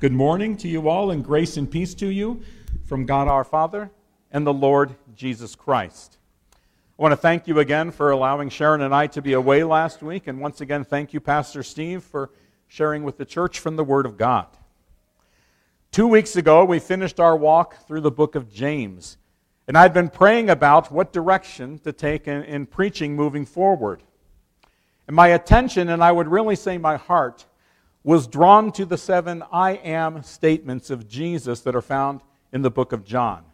Good morning to you all, and grace and peace to you from God our Father and the Lord Jesus Christ. I want to thank you again for allowing Sharon and I to be away last week, and once again, thank you, Pastor Steve, for sharing with the church from the Word of God. Two weeks ago, we finished our walk through the book of James, and I'd been praying about what direction to take in, in preaching moving forward. And my attention, and I would really say my heart, was drawn to the seven I am statements of Jesus that are found in the book of John.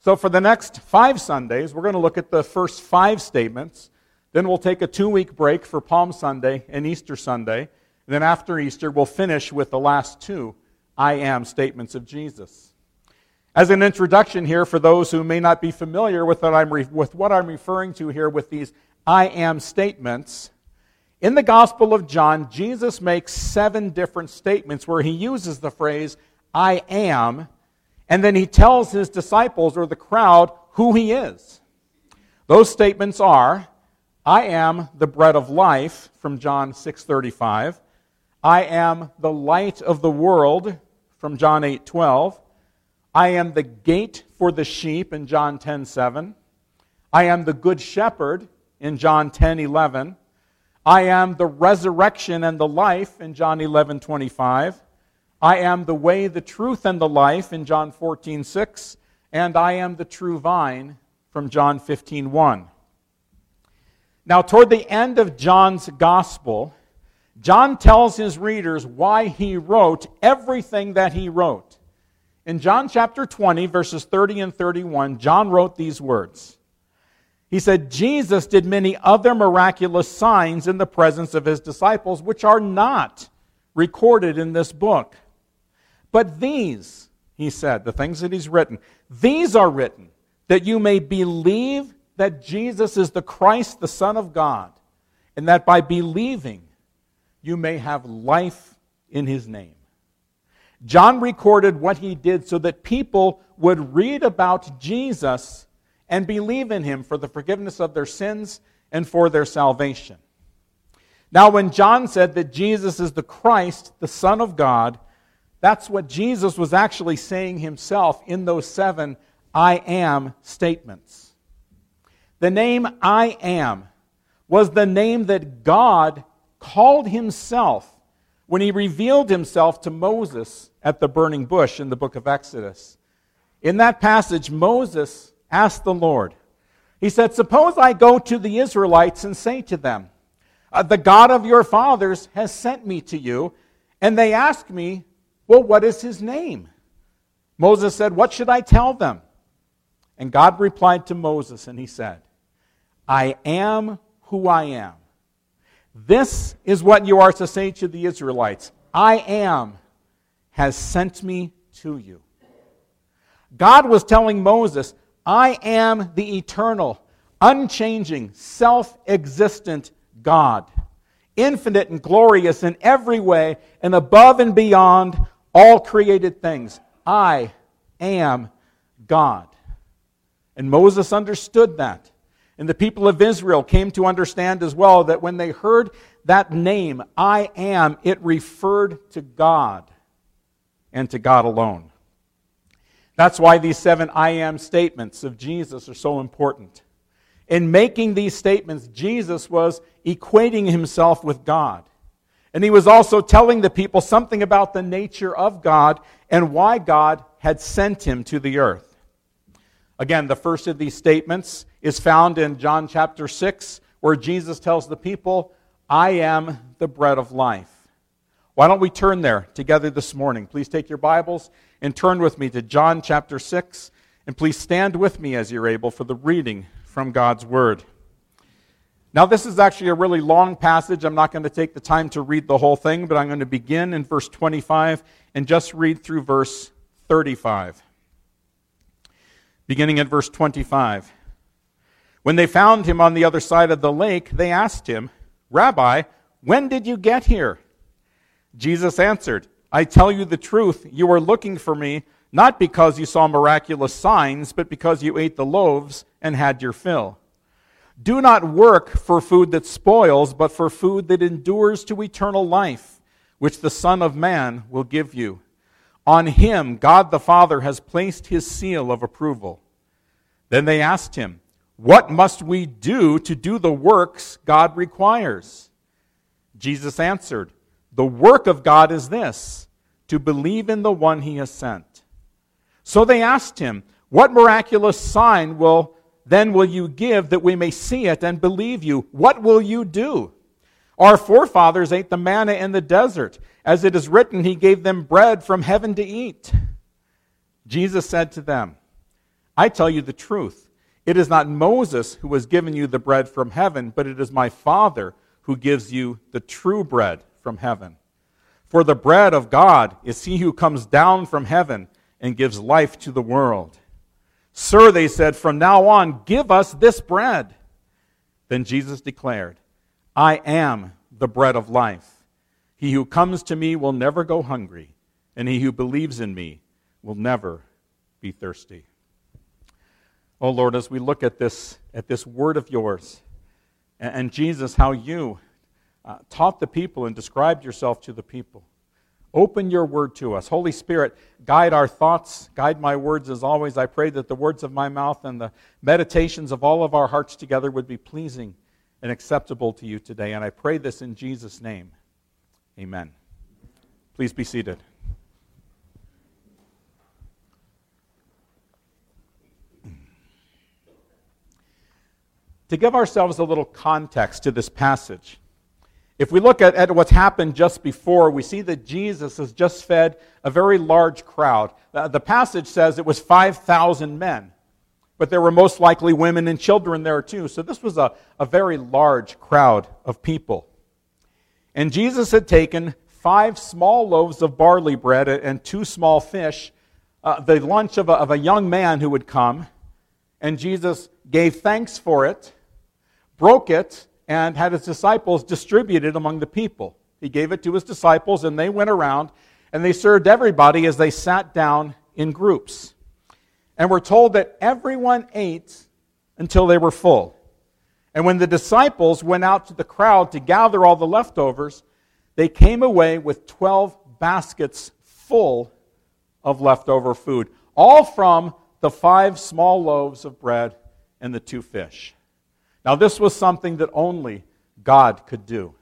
So, for the next five Sundays, we're going to look at the first five statements. Then we'll take a two week break for Palm Sunday and Easter Sunday. And then after Easter, we'll finish with the last two I am statements of Jesus. As an introduction here, for those who may not be familiar with what I'm, re- with what I'm referring to here with these I am statements, in the Gospel of John, Jesus makes seven different statements where he uses the phrase, I am, and then he tells his disciples or the crowd who he is. Those statements are, I am the bread of life from John 6:35. I am the light of the world from John 8:12. I am the gate for the sheep in John 10:7. I am the good shepherd in John 10:11. I am the resurrection and the life in John 11 25. I am the way, the truth, and the life in John 14 6. And I am the true vine from John 15 1. Now, toward the end of John's gospel, John tells his readers why he wrote everything that he wrote. In John chapter 20, verses 30 and 31, John wrote these words. He said, Jesus did many other miraculous signs in the presence of his disciples, which are not recorded in this book. But these, he said, the things that he's written, these are written that you may believe that Jesus is the Christ, the Son of God, and that by believing you may have life in his name. John recorded what he did so that people would read about Jesus and believe in him for the forgiveness of their sins and for their salvation. Now, when John said that Jesus is the Christ, the Son of God, that's what Jesus was actually saying himself in those seven I am statements. The name I am was the name that God called himself when he revealed himself to Moses at the burning bush in the book of Exodus. In that passage, Moses asked the Lord. He said, Suppose I go to the Israelites and say to them, uh, The God of your fathers has sent me to you. And they ask me, Well, what is his name? Moses said, What should I tell them? And God replied to Moses, and he said, I am who I am. This is what you are to say to the Israelites I am has sent me to you. God was telling Moses, I am the eternal, unchanging, self existent God, infinite and glorious in every way and above and beyond all created things. I am God. And Moses understood that. And the people of Israel came to understand as well that when they heard that name, I am, it referred to God and to God alone. That's why these seven I am statements of Jesus are so important. In making these statements, Jesus was equating himself with God. And he was also telling the people something about the nature of God and why God had sent him to the earth. Again, the first of these statements is found in John chapter 6, where Jesus tells the people, I am the bread of life. Why don't we turn there together this morning? Please take your Bibles and turn with me to John chapter 6. And please stand with me as you're able for the reading from God's Word. Now, this is actually a really long passage. I'm not going to take the time to read the whole thing, but I'm going to begin in verse 25 and just read through verse 35. Beginning at verse 25. When they found him on the other side of the lake, they asked him, Rabbi, when did you get here? Jesus answered, I tell you the truth, you are looking for me not because you saw miraculous signs, but because you ate the loaves and had your fill. Do not work for food that spoils, but for food that endures to eternal life, which the Son of Man will give you. On him, God the Father has placed his seal of approval. Then they asked him, What must we do to do the works God requires? Jesus answered, The work of God is this, to believe in the one he has sent. So they asked him, What miraculous sign will then will you give that we may see it and believe you? What will you do? Our forefathers ate the manna in the desert. As it is written, He gave them bread from heaven to eat. Jesus said to them, I tell you the truth. It is not Moses who has given you the bread from heaven, but it is my Father who gives you the true bread from heaven. For the bread of God is he who comes down from heaven and gives life to the world. Sir, they said, from now on, give us this bread. Then Jesus declared, I am the bread of life. He who comes to me will never go hungry, and he who believes in me will never be thirsty. Oh Lord, as we look at this, at this word of yours, and, Jesus, how you uh, taught the people and described yourself to the people. Open your word to us. Holy Spirit, guide our thoughts, guide my words as always. I pray that the words of my mouth and the meditations of all of our hearts together would be pleasing and acceptable to you today. And I pray this in Jesus' name. Amen. Please be seated. To give ourselves a little context to this passage, if we look at, at what's happened just before, we see that Jesus has just fed a very large crowd. The, passage says it was 5,000 men, but there were most likely women and children there too. So this was a, a very large crowd of people. And Jesus had taken five small loaves of barley bread and two small fish, uh, the lunch of a, of a young man who would come, and Jesus gave thanks for it, broke it, and had his disciples distribute it among the people. He gave it to his disciples, and they went around and they served everybody as they sat down in groups. And we're told that everyone ate until they were full. And when the disciples went out to the crowd to gather all the leftovers, they came away with 12 baskets full of leftover food, all from the five small loaves of bread and the two fish. Now, this was something that only God could do.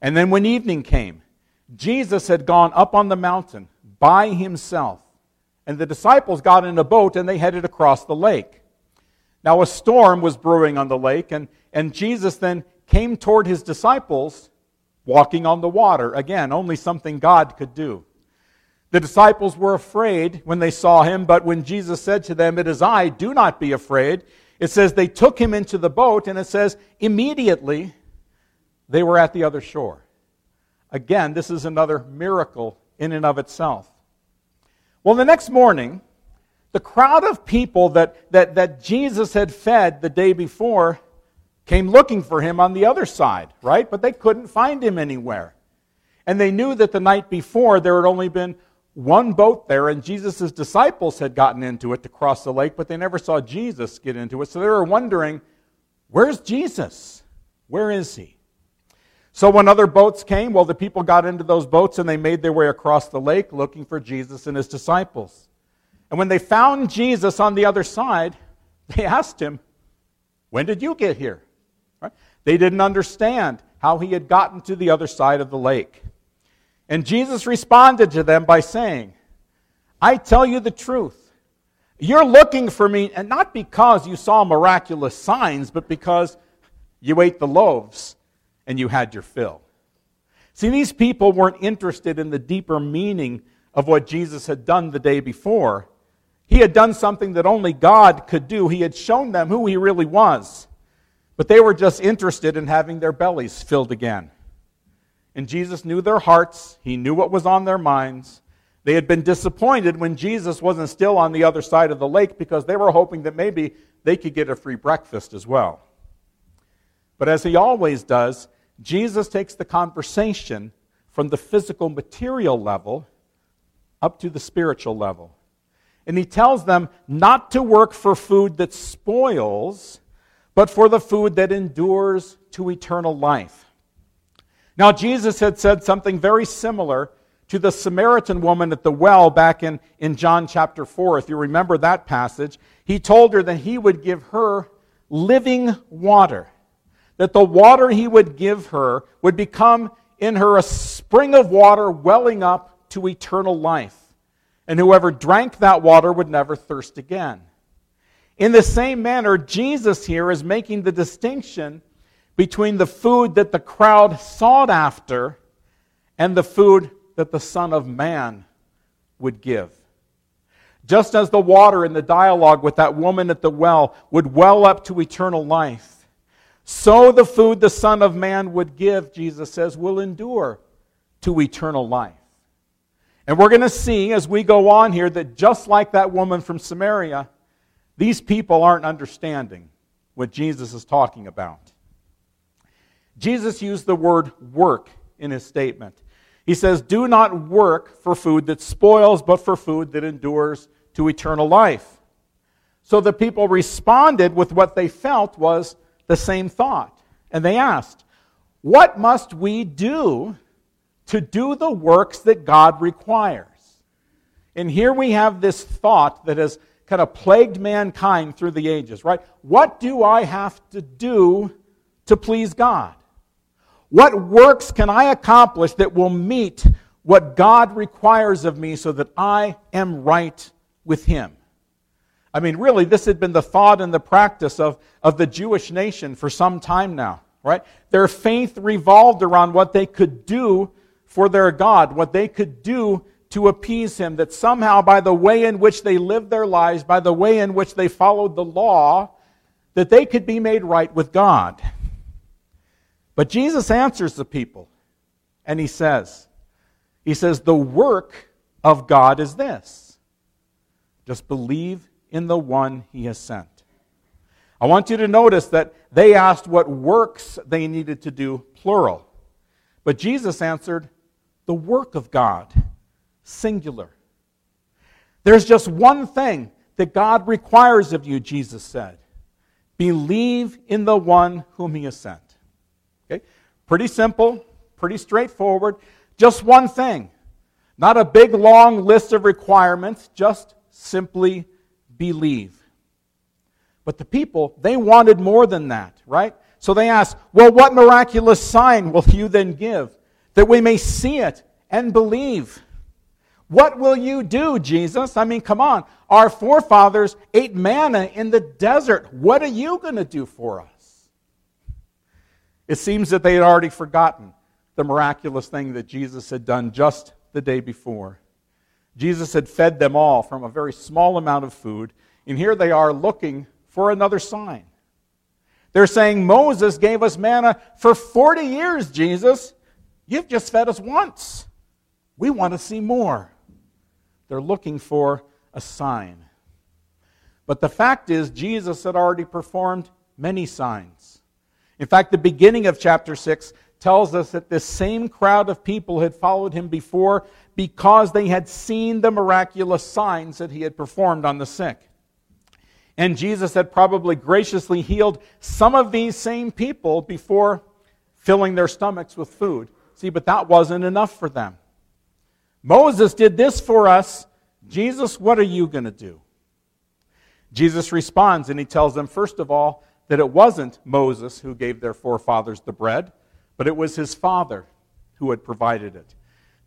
And then when evening came, Jesus had gone up on the mountain by himself. And the disciples got in a boat and they headed across the lake. Now, a storm was brewing on the lake, and, and Jesus then came toward his disciples walking on the water. Again, only something God could do. The disciples were afraid when they saw him, but when Jesus said to them, It is I, do not be afraid, it says they took him into the boat, and it says immediately they were at the other shore. Again, this is another miracle in and of itself. Well, the next morning, the crowd of people that, that, that Jesus had fed the day before came looking for him on the other side, right? But they couldn't find him anywhere. And they knew that the night before there had only been one boat there, and Jesus' disciples had gotten into it to cross the lake, but they never saw Jesus get into it. So they were wondering, where's Jesus? Where is he? So when other boats came, well, the people got into those boats and they made their way across the lake looking for Jesus and his disciples. And when they found Jesus on the other side, they asked him, When did you get here? Right? They didn't understand how he had gotten to the other side of the lake. And Jesus responded to them by saying, I tell you the truth. You're looking for me, and not because you saw miraculous signs, but because you ate the loaves and you had your fill. See, these people weren't interested in the deeper meaning of what Jesus had done the day before. He had done something that only God could do. He had shown them who he really was. But they were just interested in having their bellies filled again. And Jesus knew their hearts, He knew what was on their minds. They had been disappointed when Jesus wasn't still on the other side of the lake because they were hoping that maybe they could get a free breakfast as well. But as He always does, Jesus takes the conversation from the physical material level up to the spiritual level. And he tells them not to work for food that spoils, but for the food that endures to eternal life. Now, Jesus had said something very similar to the Samaritan woman at the well back in, in John chapter 4. If you remember that passage, he told her that he would give her living water, that the water he would give her would become in her a spring of water welling up to eternal life. And whoever drank that water would never thirst again. In the same manner, Jesus here is making the distinction between the food that the crowd sought after and the food that the Son of Man would give. Just as the water in the dialogue with that woman at the well would well up to eternal life, so the food the Son of Man would give, Jesus says, will endure to eternal life. And we're going to see as we go on here that just like that woman from Samaria, these people aren't understanding what Jesus is talking about. Jesus used the word work in his statement. He says, Do not work for food that spoils, but for food that endures to eternal life. So the people responded with what they felt was the same thought. And they asked, What must we do to do the works that God requires? And here we have this thought that has kind of plagued mankind through the ages, right? What do I have to do to please God? What works can I accomplish that will meet what God requires of me so that I am right with Him? I mean, really, this had been the thought and the practice of, of the Jewish nation for some time now, right? Their faith revolved around what they could do for their God, what they could do to appease Him, that somehow by the way in which they lived their lives, by the way in which they followed the law, that they could be made right with God. But Jesus answers the people, and he says, He says, the work of God is this just believe in the one he has sent. I want you to notice that they asked what works they needed to do, plural. But Jesus answered, the work of God, singular. There's just one thing that God requires of you, Jesus said believe in the one whom he has sent. Okay? Pretty simple, pretty straightforward. Just one thing. Not a big long list of requirements, just simply believe. But the people, they wanted more than that, right? So they asked, Well, what miraculous sign will you then give that we may see it and believe? What will you do, Jesus? I mean, come on. Our forefathers ate manna in the desert. What are you going to do for us? It seems that they had already forgotten the miraculous thing that Jesus had done just the day before. Jesus had fed them all from a very small amount of food, and here they are looking for another sign. They're saying, Moses gave us manna for 40 years, Jesus. You've just fed us once. We want to see more. They're looking for a sign. But the fact is, Jesus had already performed many signs. In fact, the beginning of chapter 6 tells us that this same crowd of people had followed him before because they had seen the miraculous signs that he had performed on the sick. And Jesus had probably graciously healed some of these same people before filling their stomachs with food. See, but that wasn't enough for them. Moses did this for us. Jesus, what are you going to do? Jesus responds and he tells them, first of all, that it wasn't Moses who gave their forefathers the bread, but it was his father who had provided it.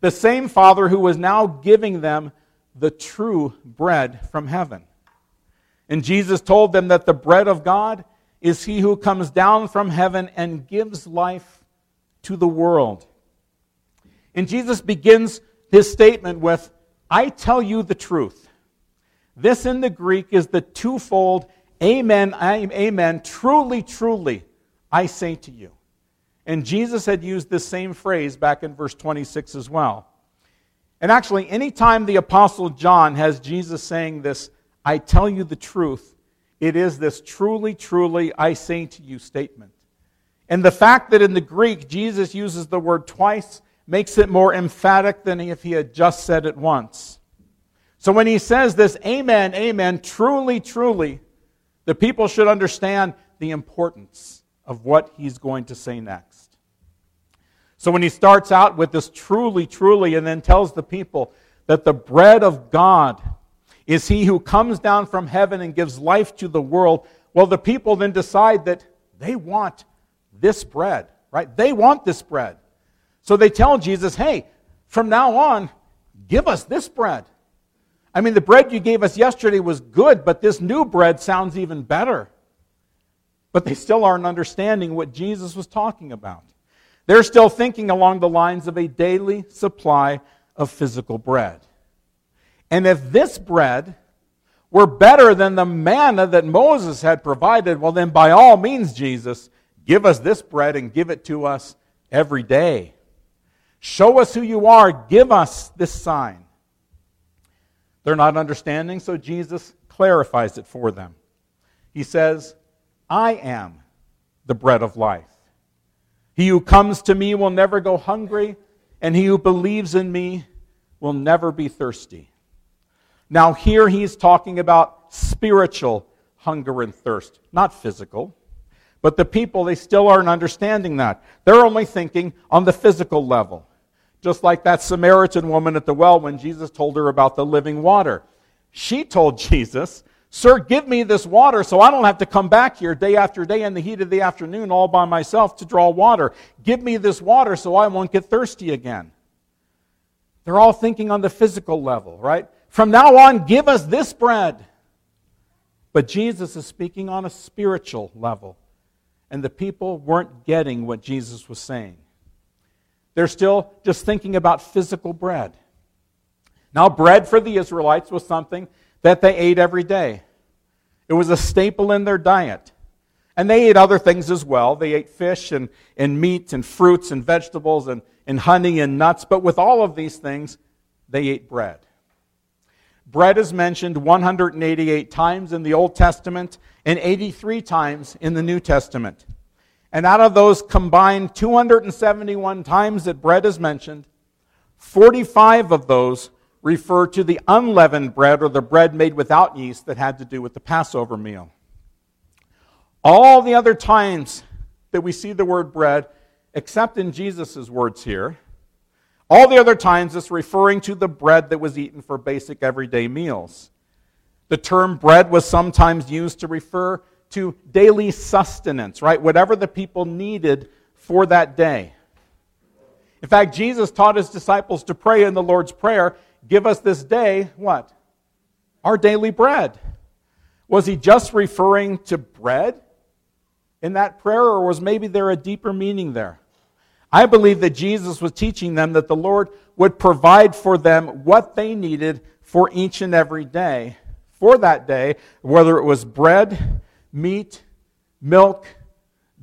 The same father who was now giving them the true bread from heaven. And Jesus told them that the bread of God is he who comes down from heaven and gives life to the world. And Jesus begins his statement with, I tell you the truth. This in the Greek is the twofold Amen, amen. Truly, truly, I say to you. And Jesus had used this same phrase back in verse 26 as well. And actually, anytime the Apostle John has Jesus saying this, I tell you the truth, it is this truly, truly, I say to you statement. And the fact that in the Greek Jesus uses the word twice makes it more emphatic than if he had just said it once. So when he says this, Amen, Amen, truly, truly, the people should understand the importance of what he's going to say next. So when he starts out with this truly, truly, and then tells the people that the bread of God is he who comes down from heaven and gives life to the world, well, the people then decide that they want this bread, right? They want this bread. So they tell Jesus, hey, from now on, give us this bread. I mean, the bread you gave us yesterday was good, but this new bread sounds even better. But they still aren't understanding what Jesus was talking about. They're still thinking along the lines of a daily supply of physical bread. And if this bread were better than the manna that Moses had provided, well, then by all means, Jesus, give us this bread and give it to us every day. Show us who you are. Give us this sign. They're not understanding, so Jesus clarifies it for them. He says, I am the bread of life. He who comes to me will never go hungry, and he who believes in me will never be thirsty. Now, here he's talking about spiritual hunger and thirst, not physical. But the people, they still aren't understanding that. They're only thinking on the physical level. Just like that Samaritan woman at the well when Jesus told her about the living water. She told Jesus, Sir, give me this water so I don't have to come back here day after day in the heat of the afternoon all by myself to draw water. Give me this water so I won't get thirsty again. They're all thinking on the physical level, right? From now on, give us this bread. But Jesus is speaking on a spiritual level. And the people weren't getting what Jesus was saying. They're still just thinking about physical bread. Now, bread for the Israelites was something that they ate every day. It was a staple in their diet. And they ate other things as well. They ate fish and, and meat and fruits and vegetables and, and honey and nuts. But with all of these things, they ate bread. Bread is mentioned 188 times in the Old Testament and 83 times in the New Testament. And out of those combined 271 times that bread is mentioned, 45 of those refer to the unleavened bread or the bread made without yeast that had to do with the Passover meal. All the other times that we see the word bread, except in Jesus' words here, all the other times it's referring to the bread that was eaten for basic everyday meals. The term bread was sometimes used to refer to daily sustenance, right? Whatever the people needed for that day. In fact, Jesus taught his disciples to pray in the Lord's Prayer Give us this day what? Our daily bread. Was he just referring to bread in that prayer, or was maybe there a deeper meaning there? I believe that Jesus was teaching them that the Lord would provide for them what they needed for each and every day for that day, whether it was bread, meat, milk,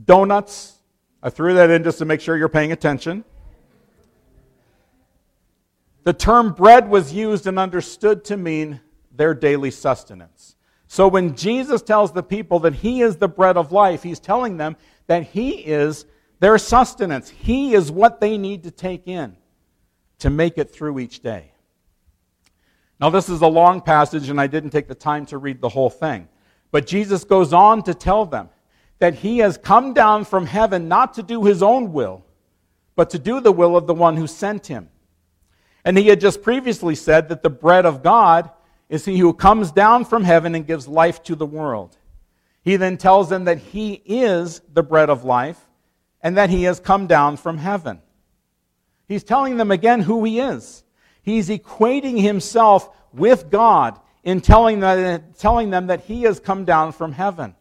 donuts. I threw that in just to make sure you're paying attention. The term bread was used and understood to mean their daily sustenance. So when Jesus tells the people that he is the bread of life, he's telling them that he is their sustenance. He is what they need to take in to make it through each day. Now, this is a long passage, and I didn't take the time to read the whole thing. But Jesus goes on to tell them that he has come down from heaven not to do his own will, but to do the will of the one who sent him. And he had just previously said that the bread of God is he who comes down from heaven and gives life to the world. He then tells them that he is the bread of life and that he has come down from heaven. He's telling them again who he is. He's equating himself with God in telling them, telling them that he has come down from heaven.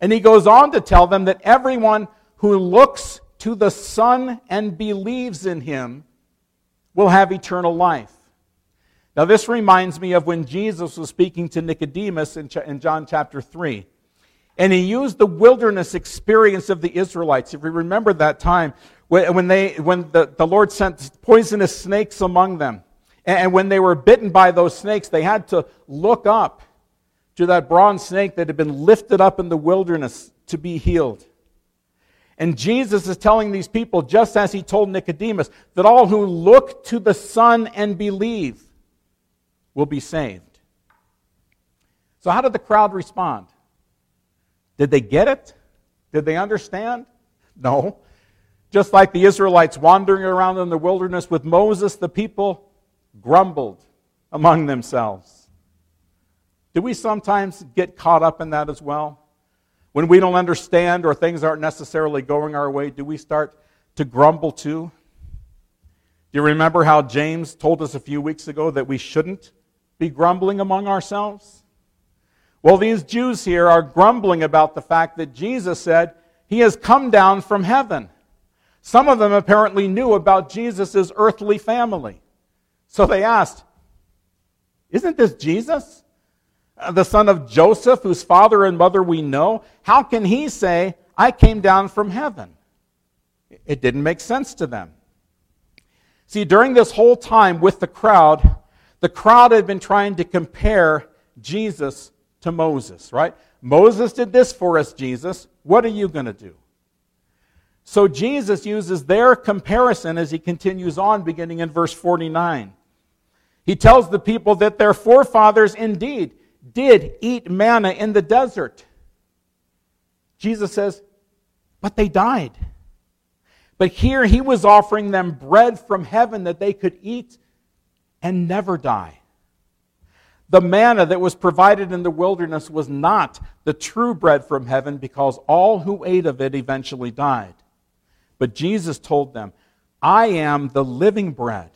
And he goes on to tell them that everyone who looks to the Son and believes in him will have eternal life. Now, this reminds me of when Jesus was speaking to Nicodemus in, John chapter 3. And he used the wilderness experience of the Israelites. If you remember that time, when, they, when the, the Lord sent poisonous snakes among them, and when they were bitten by those snakes, they had to look up to that bronze snake that had been lifted up in the wilderness to be healed. And Jesus is telling these people, just as he told Nicodemus, that all who look to the Son and believe will be saved. So, how did the crowd respond? Did they get it? Did they understand? No. Just like the Israelites wandering around in the wilderness with Moses, the people grumbled among themselves. Do we sometimes get caught up in that as well? When we don't understand or things aren't necessarily going our way, do we start to grumble too? Do you remember how James told us a few weeks ago that we shouldn't be grumbling among ourselves? Well, these Jews here are grumbling about the fact that Jesus said he has come down from heaven. Some of them apparently knew about Jesus' earthly family. So they asked, Isn't this Jesus? Uh, the son of Joseph, whose father and mother we know? How can he say, I came down from heaven? It didn't make sense to them. See, during this whole time with the crowd, the crowd had been trying to compare Jesus to Moses, right? Moses did this for us, Jesus. What are you going to do? So Jesus uses their comparison as he continues on, beginning in verse 49. He tells the people that their forefathers indeed did eat manna in the desert. Jesus says, but they died. But here he was offering them bread from heaven that they could eat and never die. The manna that was provided in the wilderness was not the true bread from heaven because all who ate of it eventually died. But Jesus told them, I am the living bread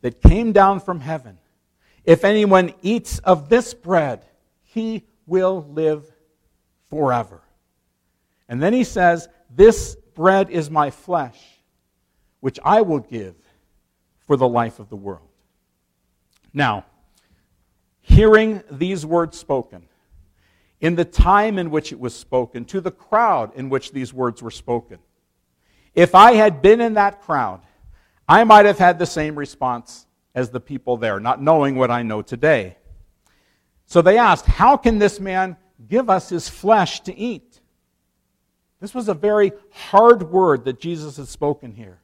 that came down from heaven. If anyone eats of this bread, he will live forever. And then he says, This bread is my flesh, which I will give for the life of the world. Now, hearing these words spoken, in the time in which it was spoken, to the crowd in which these words were spoken, if I had been in that crowd, I might have had the same response as the people there, not knowing what I know today. So they asked, How can this man give us his flesh to eat? This was a very hard word that Jesus had spoken here.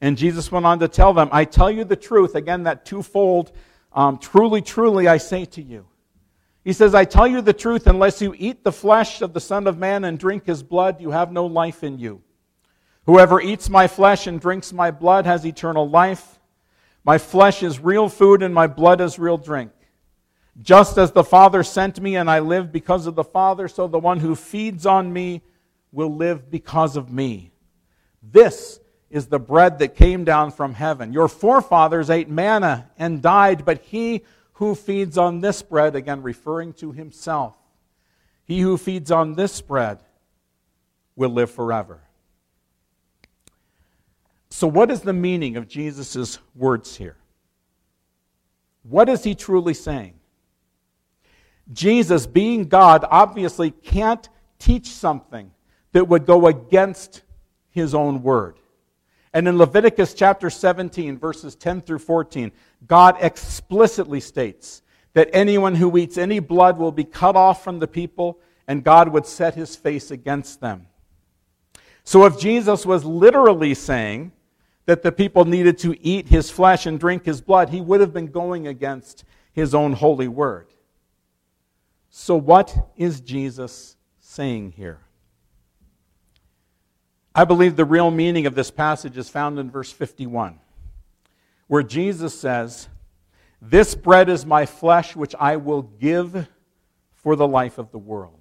And Jesus went on to tell them, I tell you the truth, again, that twofold, um, truly, truly, I say to you. He says, I tell you the truth, unless you eat the flesh of the Son of Man and drink his blood, you have no life in you. Whoever eats my flesh and drinks my blood has eternal life. My flesh is real food and my blood is real drink. Just as the Father sent me and I live because of the Father, so the one who feeds on me will live because of me. This is the bread that came down from heaven. Your forefathers ate manna and died, but he who feeds on this bread, again referring to himself, he who feeds on this bread will live forever. So, what is the meaning of Jesus' words here? What is he truly saying? Jesus, being God, obviously can't teach something that would go against his own word. And in Leviticus chapter 17, verses 10 through 14, God explicitly states that anyone who eats any blood will be cut off from the people, and God would set his face against them. So if Jesus was literally saying that the people needed to eat his flesh and drink his blood, he would have been going against his own holy word. So, what is Jesus saying here? I believe the real meaning of this passage is found in verse 51, where Jesus says, This bread is my flesh, which I will give for the life of the world.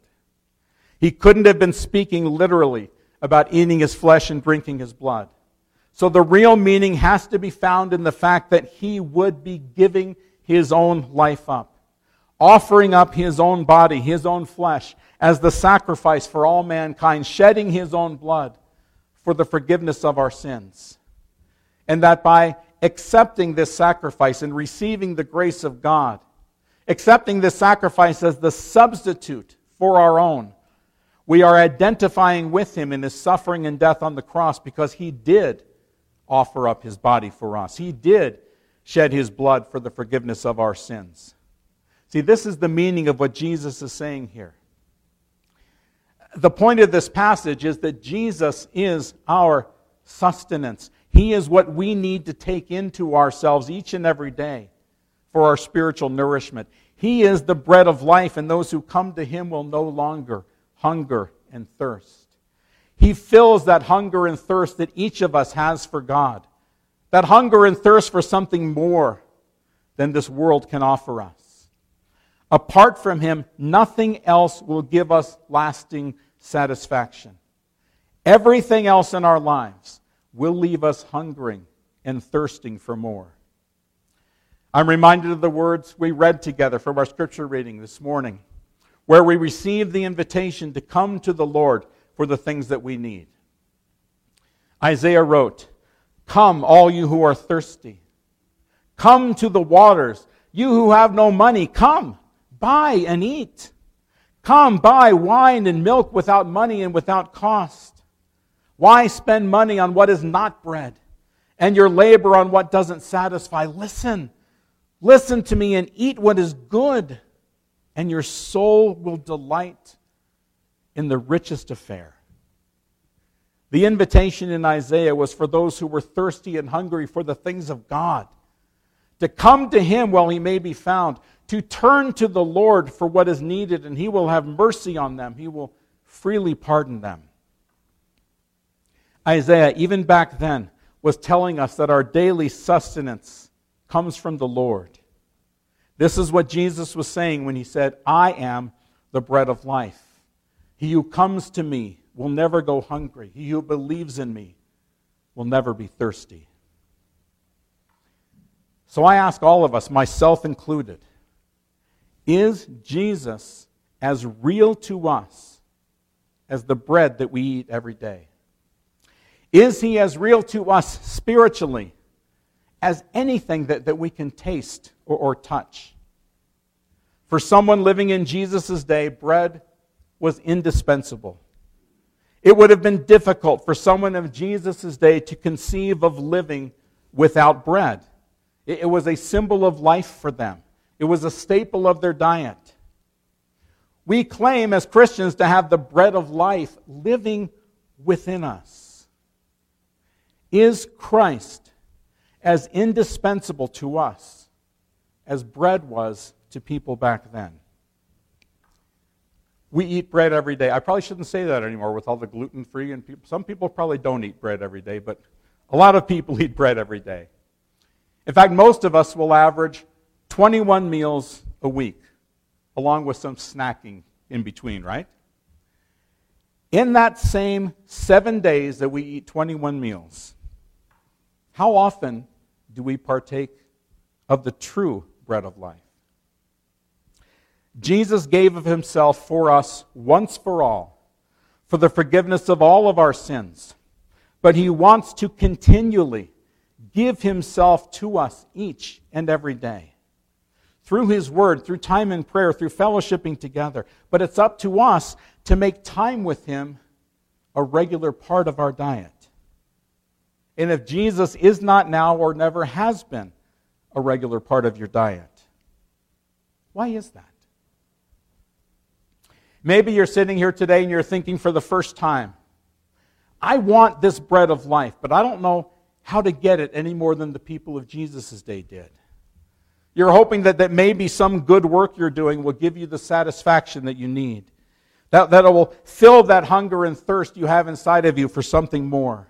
He couldn't have been speaking literally about eating his flesh and drinking his blood. So the real meaning has to be found in the fact that he would be giving his own life up, offering up his own body, his own flesh, as the sacrifice for all mankind, shedding his own blood for the forgiveness of our sins. And that by accepting this sacrifice and receiving the grace of God, accepting this sacrifice as the substitute for our own, we are identifying with him in his suffering and death on the cross because he did offer up his body for us. He did shed his blood for the forgiveness of our sins. See, this is the meaning of what Jesus is saying here the point of this passage is that Jesus is our sustenance. He is what we need to take into ourselves each and every day for our spiritual nourishment. He is the bread of life, and those who come to Him will no longer hunger and thirst. He fills that hunger and thirst that each of us has for God. That hunger and thirst for something more than this world can offer us. Apart from Him, nothing else will give us lasting satisfaction. Everything else in our lives will leave us hungering and thirsting for more. I'm reminded of the words we read together from our scripture reading this morning, where we received the invitation to come to the Lord for the things that we need. Isaiah wrote, Come, all you who are thirsty. Come to the waters. You who have no money, come, buy and eat. Come, buy wine and milk without money and without cost. Why spend money on what is not bread and your labor on what doesn't satisfy? Listen, listen to me and eat what is good, and your soul will delight in the richest affair. The invitation in Isaiah was for those who were thirsty and hungry for the things of God to come to him while he may be found, to turn to the Lord for what is needed, and he will have mercy on them. He will freely pardon them. Isaiah, even back then, was telling us that our daily sustenance comes from the Lord. This is what Jesus was saying when he said, I am the bread of life. He who comes to me will never go hungry. He who believes in me will never be thirsty. So I ask all of us, myself included, is Jesus as real to us as the bread that we eat every day? Is he as real to us spiritually as anything that, that we can taste or, or touch? For someone living in Jesus' day, bread was indispensable. It would have been difficult for someone of Jesus' day to conceive of living without bread. It was a symbol of life for them, it was a staple of their diet. We claim as Christians to have the bread of life living within us. Is Christ as indispensable to us as bread was to people back then? We eat bread every day. I probably shouldn't say that anymore with all the gluten free and people. Some people probably don't eat bread every day, but a lot of people eat bread every day. In fact, most of us will average 21 meals a week, along with some snacking in between, right? In that same seven days that we eat 21 meals, how often do we partake of the true bread of life? Jesus gave of himself for us once for all, for the forgiveness of all of our sins. But he wants to continually give himself to us each and every day through his word, through time in prayer, through fellowshipping together. But it's up to us to make time with him a regular part of our diet. And if Jesus is not now or never has been a regular part of your diet, why is that? Maybe you're sitting here today and you're thinking for the first time, I want this bread of life, but I don't know how to get it any more than the people of Jesus' day did. You're hoping that, that maybe some good work you're doing will give you the satisfaction that you need. That, that will fill that hunger and thirst you have inside of you for something more.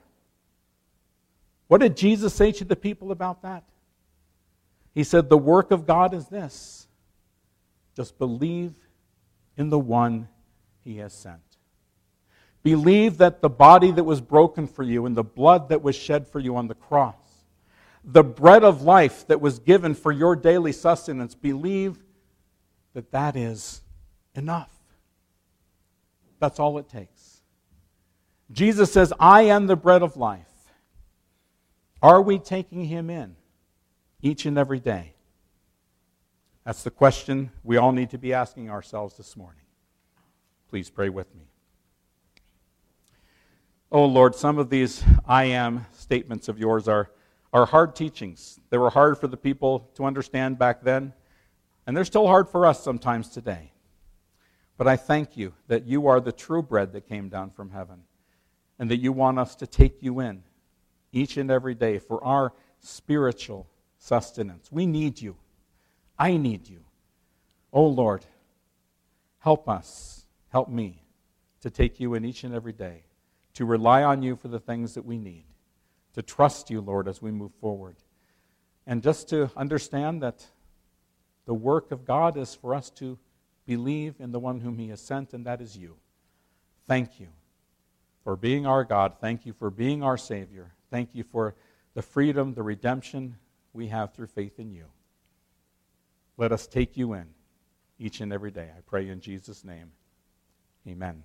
What did Jesus say to the people about that? He said, The work of God is this just believe in the one he has sent. Believe that the body that was broken for you and the blood that was shed for you on the cross, the bread of life that was given for your daily sustenance, believe that that is enough. That's all it takes. Jesus says, I am the bread of life. Are we taking him in each and every day? That's the question we all need to be asking ourselves this morning. Please pray with me. Oh Lord, some of these I am statements of yours are, are hard teachings. They were hard for the people to understand back then, and they're still hard for us sometimes today. But I thank you that you are the true bread that came down from heaven, and that you want us to take you in each and every day for our spiritual sustenance. We need you. I need you. Oh Lord, help us, help me to take you in each and every day to rely on you for the things that we need, to trust you, Lord, as we move forward. And just to understand that the work of God is for us to believe in the one whom He has sent, and that is you. Thank you for being our God. Thank you for being our Savior. Thank you for the freedom, the redemption we have through faith in you. Let us take you in each and every day. I pray in Jesus' name. Amen.